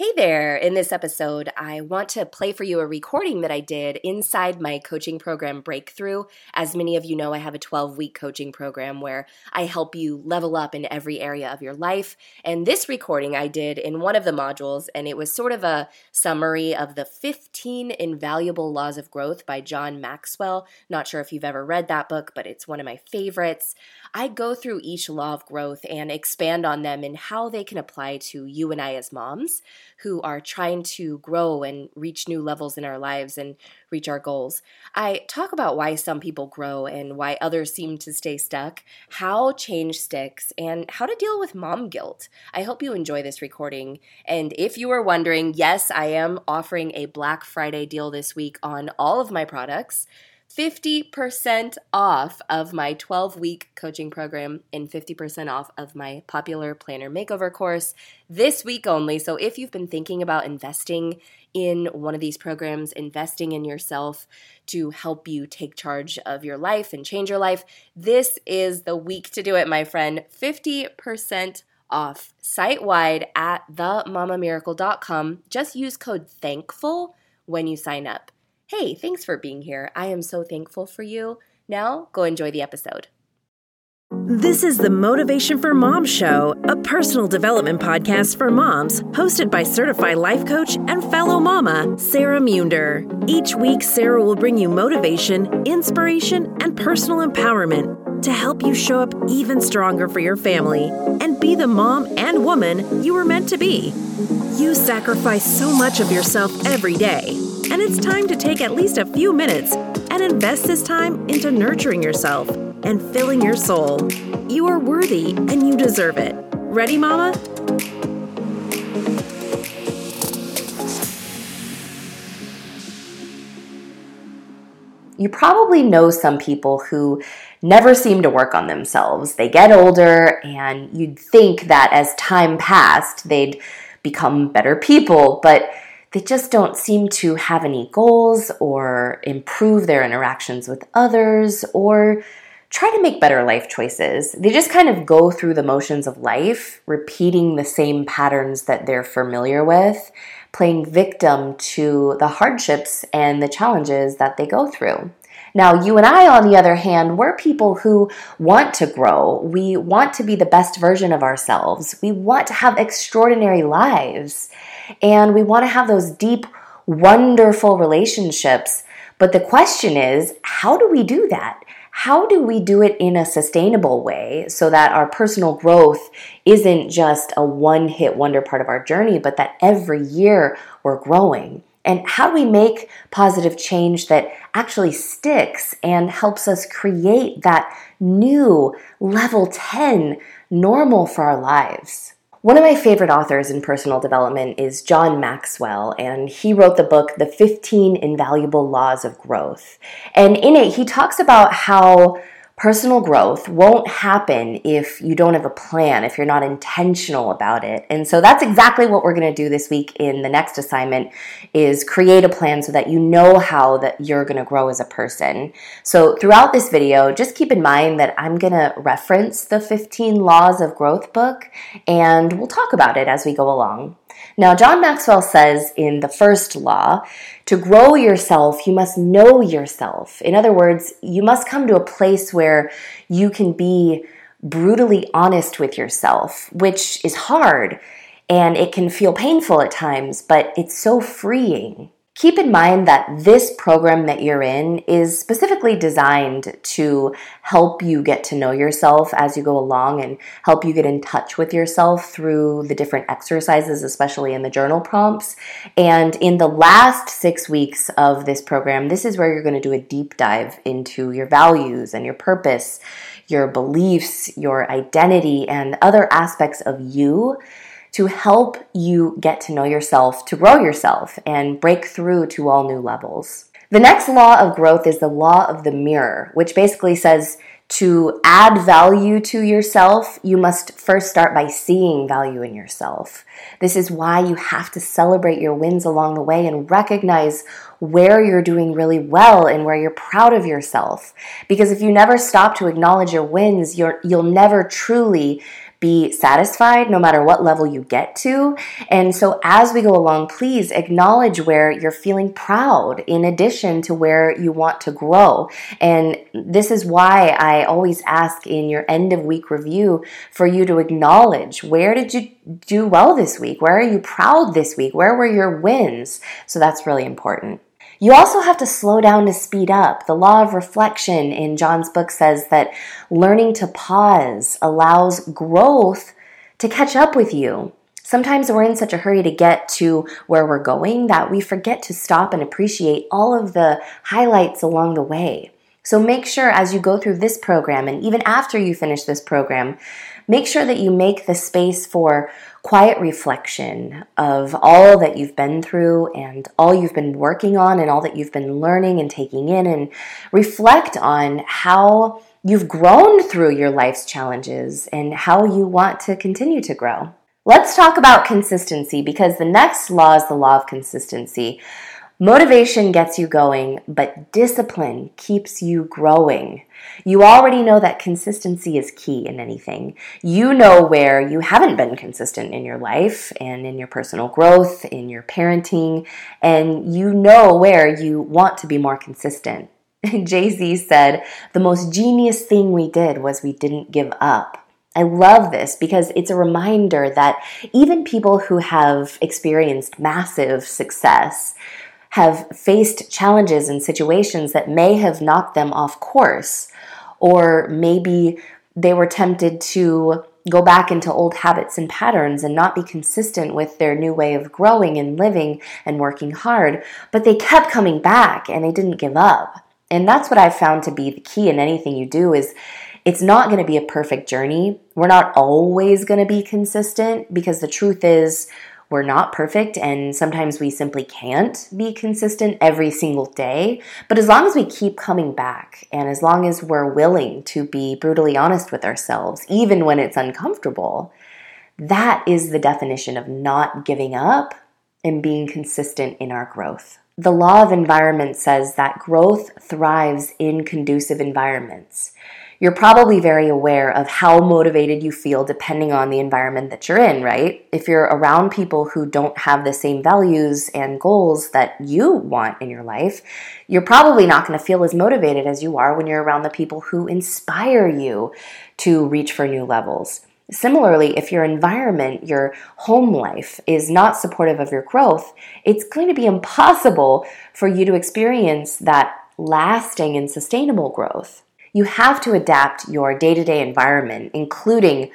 Hey there! In this episode, I want to play for you a recording that I did inside my coaching program Breakthrough. As many of you know, I have a 12 week coaching program where I help you level up in every area of your life. And this recording I did in one of the modules, and it was sort of a summary of the 15 Invaluable Laws of Growth by John Maxwell. Not sure if you've ever read that book, but it's one of my favorites. I go through each law of growth and expand on them and how they can apply to you and I as moms who are trying to grow and reach new levels in our lives and reach our goals. I talk about why some people grow and why others seem to stay stuck, how change sticks, and how to deal with mom guilt. I hope you enjoy this recording. And if you are wondering, yes, I am offering a Black Friday deal this week on all of my products. 50% off of my 12 week coaching program and 50% off of my popular planner makeover course this week only. So, if you've been thinking about investing in one of these programs, investing in yourself to help you take charge of your life and change your life, this is the week to do it, my friend. 50% off site wide at themamamiracle.com. Just use code THANKFUL when you sign up. Hey, thanks for being here. I am so thankful for you. Now, go enjoy the episode. This is the Motivation for Moms Show, a personal development podcast for moms, hosted by certified life coach and fellow mama, Sarah Munder. Each week, Sarah will bring you motivation, inspiration, and personal empowerment to help you show up even stronger for your family and be the mom and woman you were meant to be. You sacrifice so much of yourself every day and it's time to take at least a few minutes and invest this time into nurturing yourself and filling your soul. You are worthy and you deserve it. Ready, Mama? You probably know some people who never seem to work on themselves. They get older, and you'd think that as time passed, they'd become better people, but they just don't seem to have any goals or improve their interactions with others or try to make better life choices. They just kind of go through the motions of life, repeating the same patterns that they're familiar with, playing victim to the hardships and the challenges that they go through. Now, you and I, on the other hand, we're people who want to grow. We want to be the best version of ourselves. We want to have extraordinary lives. And we want to have those deep, wonderful relationships. But the question is, how do we do that? How do we do it in a sustainable way so that our personal growth isn't just a one hit wonder part of our journey, but that every year we're growing? And how do we make positive change that actually sticks and helps us create that new level 10 normal for our lives? One of my favorite authors in personal development is John Maxwell, and he wrote the book, The 15 Invaluable Laws of Growth. And in it, he talks about how personal growth won't happen if you don't have a plan, if you're not intentional about it. And so that's exactly what we're going to do this week in the next assignment is create a plan so that you know how that you're going to grow as a person. So throughout this video, just keep in mind that I'm going to reference the 15 laws of growth book and we'll talk about it as we go along. Now, John Maxwell says in the first law, to grow yourself, you must know yourself. In other words, you must come to a place where you can be brutally honest with yourself, which is hard and it can feel painful at times, but it's so freeing. Keep in mind that this program that you're in is specifically designed to help you get to know yourself as you go along and help you get in touch with yourself through the different exercises, especially in the journal prompts. And in the last six weeks of this program, this is where you're going to do a deep dive into your values and your purpose, your beliefs, your identity, and other aspects of you to help you get to know yourself, to grow yourself, and break through to all new levels. The next law of growth is the law of the mirror, which basically says to add value to yourself, you must first start by seeing value in yourself. This is why you have to celebrate your wins along the way and recognize where you're doing really well and where you're proud of yourself. Because if you never stop to acknowledge your wins, you will never truly be satisfied no matter what level you get to. And so as we go along, please acknowledge where you're feeling proud in addition to where you want to grow. And this is why I always ask in your end of week review for you to acknowledge where did you do well this week? Where are you proud this week? Where were your wins? So that's really important. You also have to slow down to speed up. The law of reflection in John's book says that learning to pause allows growth to catch up with you. Sometimes we're in such a hurry to get to where we're going that we forget to stop and appreciate all of the highlights along the way. So make sure as you go through this program and even after you finish this program, make sure that you make the space for quiet reflection of all that you've been through and all you've been working on and all that you've been learning and taking in, and reflect on how you've grown through your life's challenges and how you want to continue to grow. Let's talk about consistency because the next law is the law of consistency. Motivation gets you going, but discipline keeps you growing. You already know that consistency is key in anything. You know where you haven't been consistent in your life and in your personal growth, in your parenting, and you know where you want to be more consistent. Jay Z said, The most genius thing we did was we didn't give up. I love this because it's a reminder that even people who have experienced massive success have faced challenges and situations that may have knocked them off course, or maybe they were tempted to go back into old habits and patterns and not be consistent with their new way of growing and living and working hard, but they kept coming back and they didn't give up. And that's what I've found to be the key in anything you do is it's not going to be a perfect journey. We're not always going to be consistent because the truth is we're not perfect and sometimes we simply can't be consistent every single day. But as long as we keep coming back and as long as we're willing to be brutally honest with ourselves, even when it's uncomfortable, that is the definition of not giving up and being consistent in our growth. The law of environment says that growth thrives in conducive environments you're probably very aware of how motivated you feel depending on the environment that you're in, right? If you're around people who don't have the same values and goals that you want in your life, you're probably not going to feel as motivated as you are when you're around the people who inspire you to reach for new levels. Similarly, if your environment, your home life, is not supportive of your growth, it's going to be impossible for you to experience that lasting and sustainable growth. You have to adapt your day to day environment, including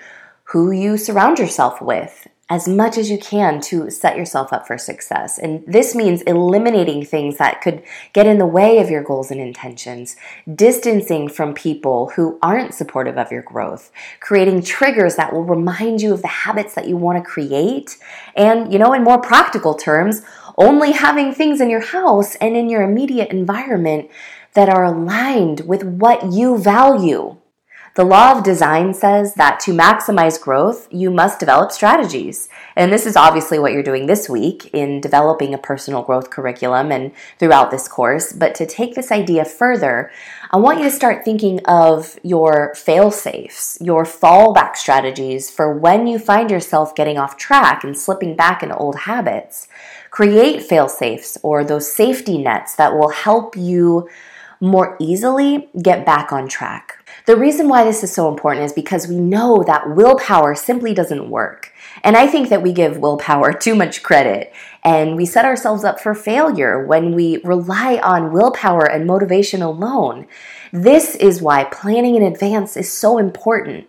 who you surround yourself with, as much as you can to set yourself up for success. And this means eliminating things that could get in the way of your goals and intentions, distancing from people who aren't supportive of your growth, creating triggers that will remind you of the habits that you want to create, and, you know, in more practical terms, only having things in your house and in your immediate environment that are aligned with what you value. The law of design says that to maximize growth, you must develop strategies. And this is obviously what you're doing this week in developing a personal growth curriculum and throughout this course. But to take this idea further, I want you to start thinking of your fail safes, your fallback strategies for when you find yourself getting off track and slipping back into old habits. Create fail safes or those safety nets that will help you more easily get back on track. The reason why this is so important is because we know that willpower simply doesn't work. And I think that we give willpower too much credit and we set ourselves up for failure when we rely on willpower and motivation alone. This is why planning in advance is so important.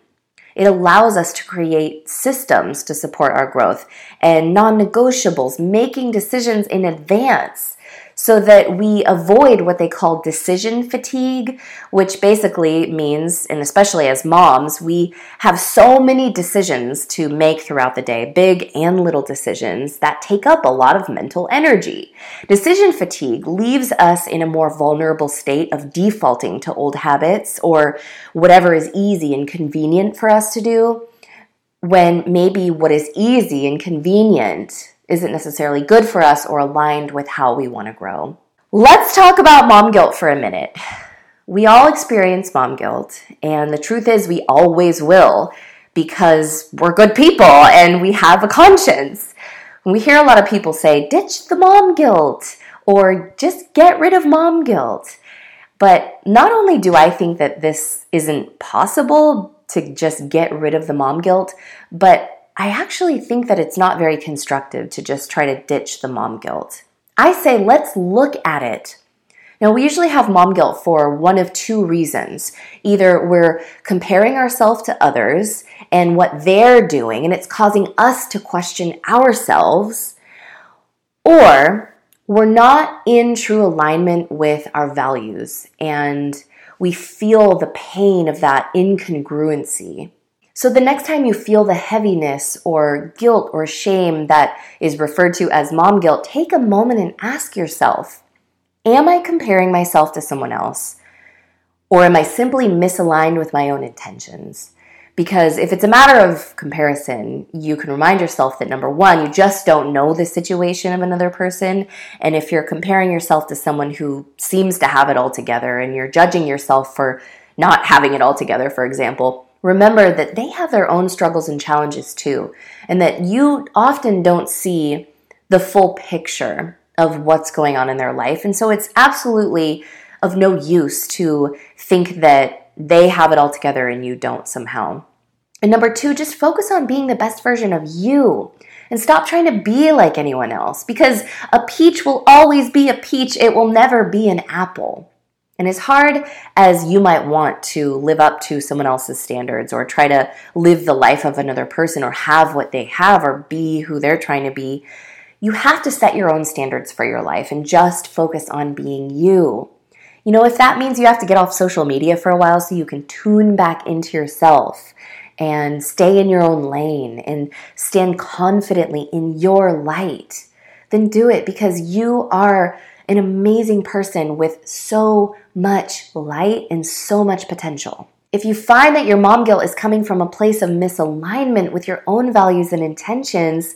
It allows us to create systems to support our growth and non negotiables, making decisions in advance so that we avoid what they call decision fatigue, which basically means, and especially as moms, we have so many decisions to make throughout the day, big and little decisions, that take up a lot of mental energy. Decision fatigue leaves us in a more vulnerable state of defaulting to old habits or whatever is easy and convenient for us to do when maybe what is easy and convenient isn't necessarily good for us or aligned with how we want to grow. Let's talk about mom guilt for a minute. We all experience mom guilt, and the truth is, we always will. because we're good people and we have a conscience. We hear a lot of people say, ditch the mom guilt or just get rid of mom guilt. But not only do I think that this isn't possible to just get rid of the mom guilt, but I actually think that it's not very constructive to just try to ditch the mom guilt. I say let's look at it now, we usually have mom guilt for one of two reasons. Either we're comparing ourselves to others and what they're doing, and it's causing us to question ourselves, or we're not in true alignment with our values and we feel the pain of that incongruency. So, the next time you feel the heaviness or guilt or shame that is referred to as mom guilt, take a moment and ask yourself Am I comparing myself to someone else? Or am I simply misaligned with my own intentions? Because if it's a matter of comparison, you can remind yourself that number one, you just don't know the situation of another person. And if you're comparing yourself to someone who seems to have it all together and you're judging yourself for not having it all together, for example, remember that they have their own struggles and challenges too. And that you often don't see the full picture of what's going on in their life. And so it's absolutely of no use to think that they have it all together and you don't somehow. And number two, just focus on being the best version of you and stop trying to be like anyone else because a peach will always be a peach, it will never be an apple. And as hard as you might want to live up to someone else's standards or try to live the life of another person or have what they have or be who they're trying to be, you have to set your own standards for your life and just focus on being you. You know, if that means you have to get off social media for a while so you can tune back into yourself and stay in your own lane and stand confidently in your light, then do it because you are an amazing person with so much light and so much potential. If you find that your mom guilt is coming from a place of misalignment with your own values and intentions,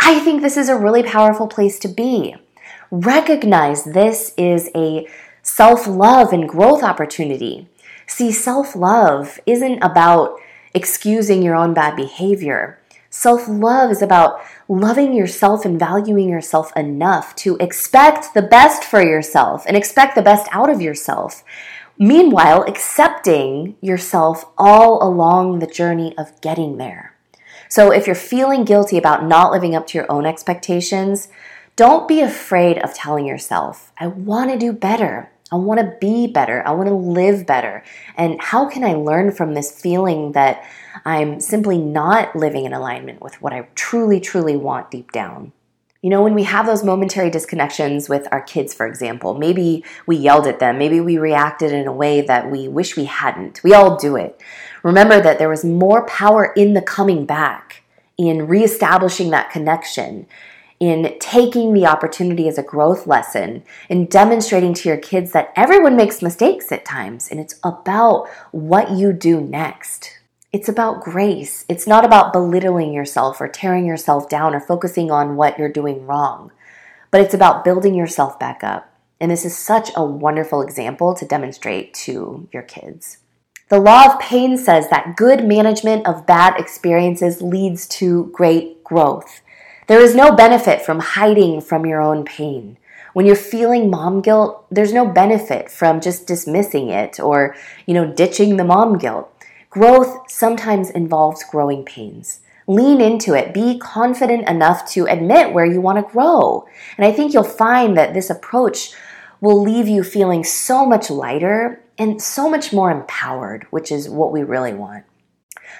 I think this is a really powerful place to be. Recognize this is a self love and growth opportunity. See, self love isn't about excusing your own bad behavior. Self love is about loving yourself and valuing yourself enough to expect the best for yourself and expect the best out of yourself. Meanwhile, accepting yourself all along the journey of getting there. So if you're feeling guilty about not living up to your own expectations, don't be afraid of telling yourself, I want to do better. I want to be better. I want to live better. And how can I learn from this feeling that I'm simply not living in alignment with what I truly, truly want deep down? You know, when we have those momentary disconnections with our kids, for example, maybe we yelled at them, maybe we reacted in a way that we wish we hadn't. We all do it. Remember that there was more power in the coming back, in reestablishing that connection, in taking the opportunity as a growth lesson, in demonstrating to your kids that everyone makes mistakes at times, and it's about what you do next. It's about grace. It's not about belittling yourself or tearing yourself down or focusing on what you're doing wrong, but it's about building yourself back up. And this is such a wonderful example to demonstrate to your kids. The law of pain says that good management of bad experiences leads to great growth. There is no benefit from hiding from your own pain. When you're feeling mom guilt, there's no benefit from just dismissing it or, you know, ditching the mom guilt. Growth sometimes involves growing pains. Lean into it. Be confident enough to admit where you want to grow. And I think you'll find that this approach will leave you feeling so much lighter and so much more empowered, which is what we really want.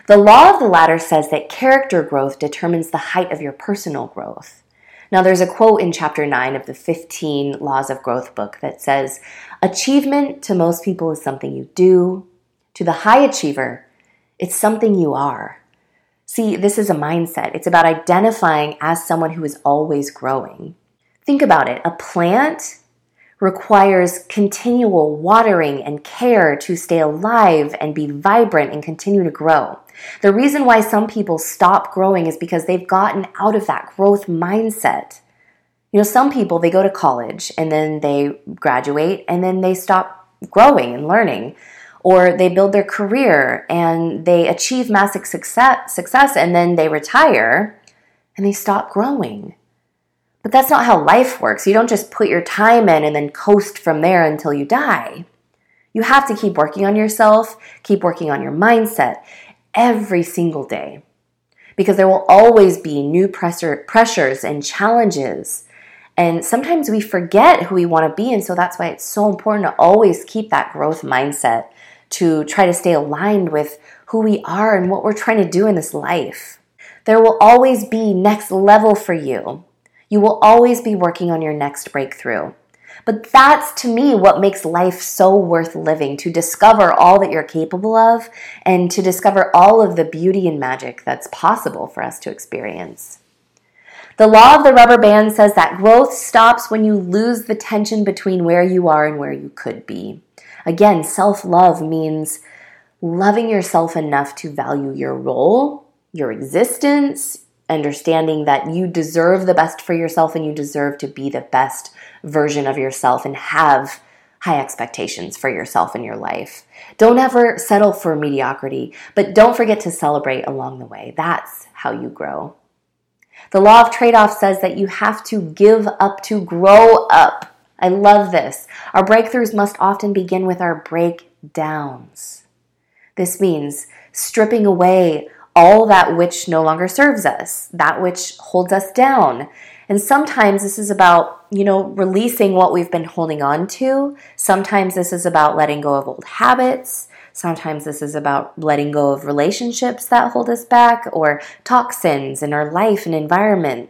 The law of the ladder says that character growth determines the height of your personal growth. Now, there's a quote in chapter 9 of the 15 Laws of Growth book that says, Achievement to most people is something you do. To the high achiever, it's something you are. See, this is a mindset. It's about identifying as someone who is always growing. Think about it. A plant requires continual watering and care to stay alive and be vibrant and continue to grow. The reason why some people stop growing is because they've gotten out of that growth mindset. You know, some people they go to college and then they graduate and then they stop growing and learning. or they build their career and they achieve massive success, success and then they retire and they stop growing. But that's not how life works. You don't just put your time in and then coast from there until you die. You have to keep working on yourself, keep working on your mindset every single day. Because there will always be new pressure, pressures and challenges. And sometimes we forget who we want to be. And so that's why it's so important to always keep that growth mindset to try to stay aligned with who we are and what we're trying to do in this life. There will always be next level for you. You will always be working on your next breakthrough. But that's to me what makes life so worth living to discover all that you're capable of and to discover all of the beauty and magic that's possible for us to experience. The law of the rubber band says that growth stops when you lose the tension between where you are and where you could be. Again, self love means loving yourself enough to value your role, your existence, understanding that you deserve the best for yourself and you deserve to be the best version of yourself and have high expectations for yourself in your life. Don't ever settle for mediocrity, but don't forget to celebrate along the way. That's how you grow. The law of trade off says that you have to give up to grow up. I love this. Our breakthroughs must often begin with our breakdowns. This means stripping away all that which no longer serves us, that which holds us down. And sometimes this is about, you know, releasing what we've been holding on to. Sometimes this is about letting go of old habits. Sometimes this is about letting go of relationships that hold us back or toxins in our life and environment.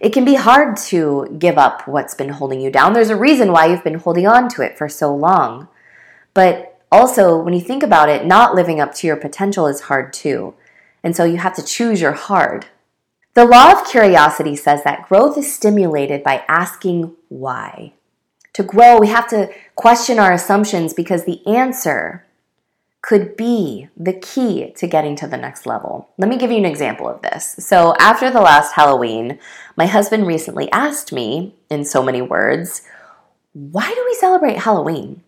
It can be hard to give up what's been holding you down. There's a reason why you've been holding on to it for so long. But also, when you think about it, not living up to your potential is hard too. And so you have to choose your hard. The law of curiosity says that growth is stimulated by asking why. To grow, we have to question our assumptions because the answer could be the key to getting to the next level. Let me give you an example of this. So, after the last Halloween, my husband recently asked me, in so many words, why do we celebrate Halloween?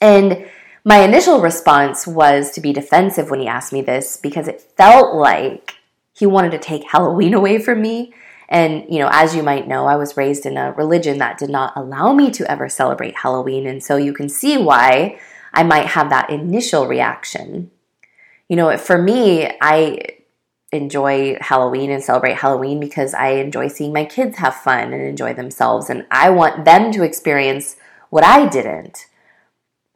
And my initial response was to be defensive when he asked me this because it felt like he wanted to take Halloween away from me. And, you know, as you might know, I was raised in a religion that did not allow me to ever celebrate Halloween. And so you can see why I might have that initial reaction. You know, for me, I enjoy Halloween and celebrate Halloween because I enjoy seeing my kids have fun and enjoy themselves. And I want them to experience what I didn't.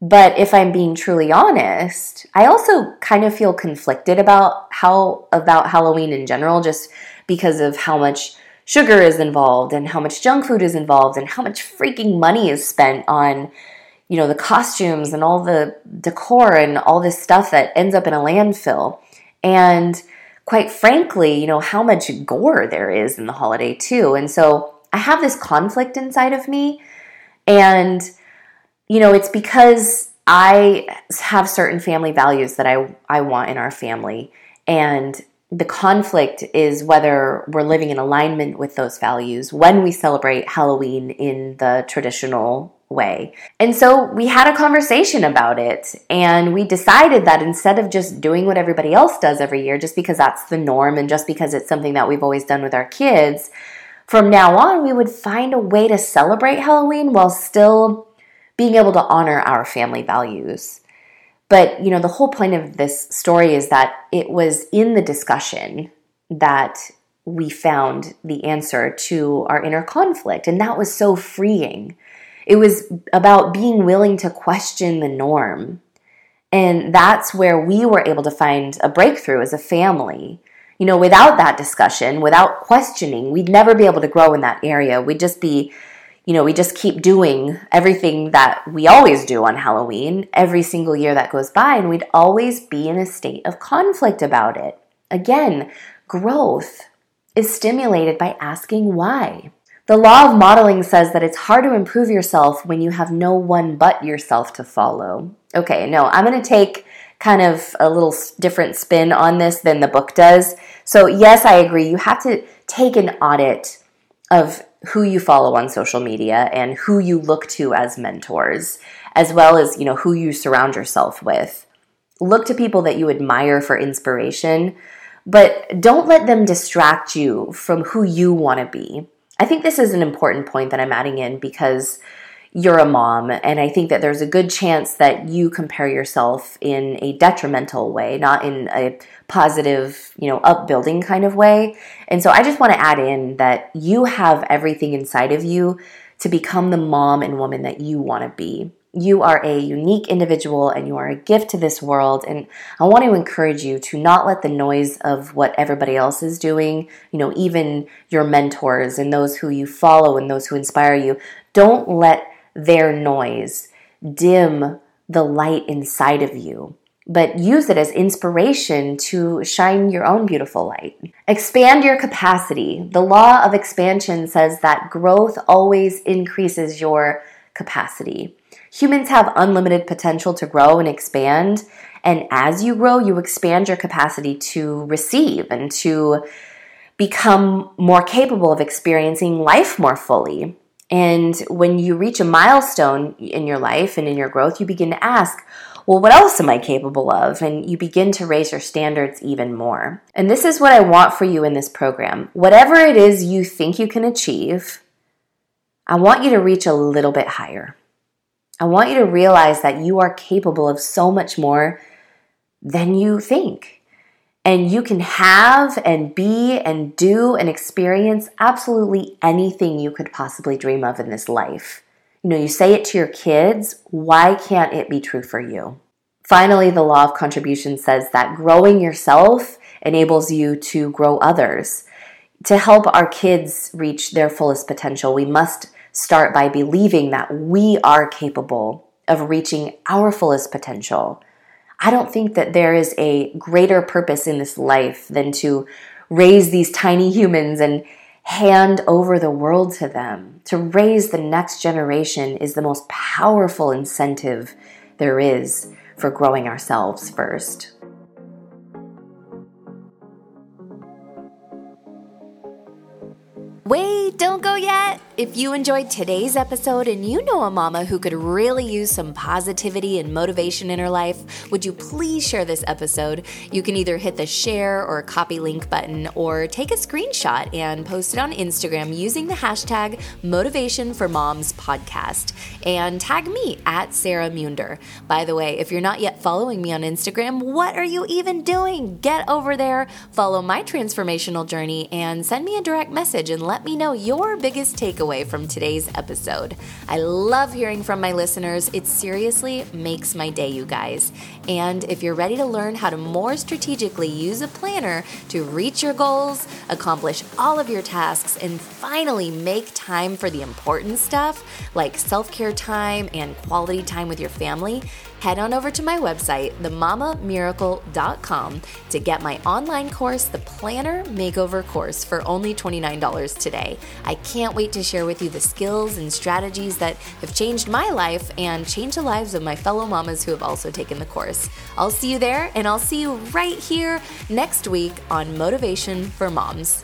But if I'm being truly honest, I also kind of feel conflicted about how about Halloween in general just because of how much sugar is involved and how much junk food is involved and how much freaking money is spent on you know, the costumes and all the decor and all this stuff that ends up in a landfill. And quite frankly, you know, how much gore there is in the holiday too. And so I have this conflict inside of me. And, you know, it's because I have certain family values that I, I want in our family. And the conflict is whether we're living in alignment with those values when we celebrate Halloween in the traditional way. And so we had a conversation about it, and we decided that instead of just doing what everybody else does every year, just because that's the norm and just because it's something that we've always done with our kids, from now on, we would find a way to celebrate Halloween while still being able to honor our family values. But, you know, the whole point of this story is that it was in the discussion that we found the answer to our inner conflict. And that was so freeing it was about being willing to question the norm. And that's where we were able to find a breakthrough as a family. You know, without that discussion, without questioning, we'd never be able to grow in that area. We'd just be, you know, we just keep doing everything that we always do on Halloween every single year that goes by, and we'd always be in a state of conflict about it. Again, growth is stimulated by asking why. The law of modeling says that it's hard to improve yourself when you have no one but yourself to follow. Okay, no, I'm going to take kind of a little different spin on this than the book does. So, yes, I agree. You have to take an audit of who you follow on social media and who you look to as mentors, as well as, you know, who you surround yourself with. Look to people that you admire for inspiration, but don't let them distract you from who you want to be. I think this is an important point that I'm adding in because you're a mom and I think that there's a good chance that you compare yourself in a detrimental way, not in a positive, you know, upbuilding kind of way. And so I just want to add in that you have everything inside of you to become the mom and woman that you want to be. You are a unique individual and you are a gift to this world. And I want to encourage you to not let the noise of what everybody else is doing, you know, even your mentors and those who you follow and those who inspire you, don't let their noise dim the light inside of you but use it as inspiration to shine your own beautiful light. Expand your capacity. The law of expansion says that growth always increases your capacity. Humans have unlimited potential to grow and expand. And as you grow, you expand your capacity to receive and to become more capable of experiencing life more fully. And when you reach a milestone in your life and in your growth, you begin to ask, well, what else am I capable of? And you begin to raise your standards even more. And this is what I want for you in this program. Whatever it is you think you can achieve, I want you to reach a little bit higher. I want you to realize that you are capable of so much more than you think. And you can have and be and do and experience absolutely anything you could possibly dream of in this life. You know, you say it to your kids, why can't it be true for you? Finally, the law of contribution says that growing yourself enables you to grow others. To help our kids reach their fullest potential, we must start by believing that we are capable of reaching our fullest potential. I don't think that there is a greater purpose in this life than to raise these tiny humans and hand over the world to them. To raise the next generation is the most powerful incentive there is for growing ourselves first. Wait, don't go yet. If you enjoyed today's episode and you know a mama who could really use some positivity and motivation in her life, would you please share this episode? You can either hit the share or copy link button or take a screenshot and post it on Instagram using the hashtag Motivation for Moms Podcast and tag me at Sarah Munder. By the way, if you're not yet following me on Instagram, what are you even doing? Get over there, follow my transformational journey, and send me a direct message and let me know your biggest takeaway takeaway from today's episode. I love hearing from my listeners. It seriously makes my day, you guys. And if you're ready to learn how to more strategically use a planner to reach your goals, accomplish all of your tasks, and finally make time for the important stuff like self care time and quality time with your family, head on over to my website, themamamiracle.com, to get my online course, the Planner Makeover Course, for only $29 today. I can't wait to share with you the skills and strategies that have changed my life and changed the lives of my fellow mamas who have also taken the course. I'll see you there, and I'll see you right here next week on Motivation for Moms.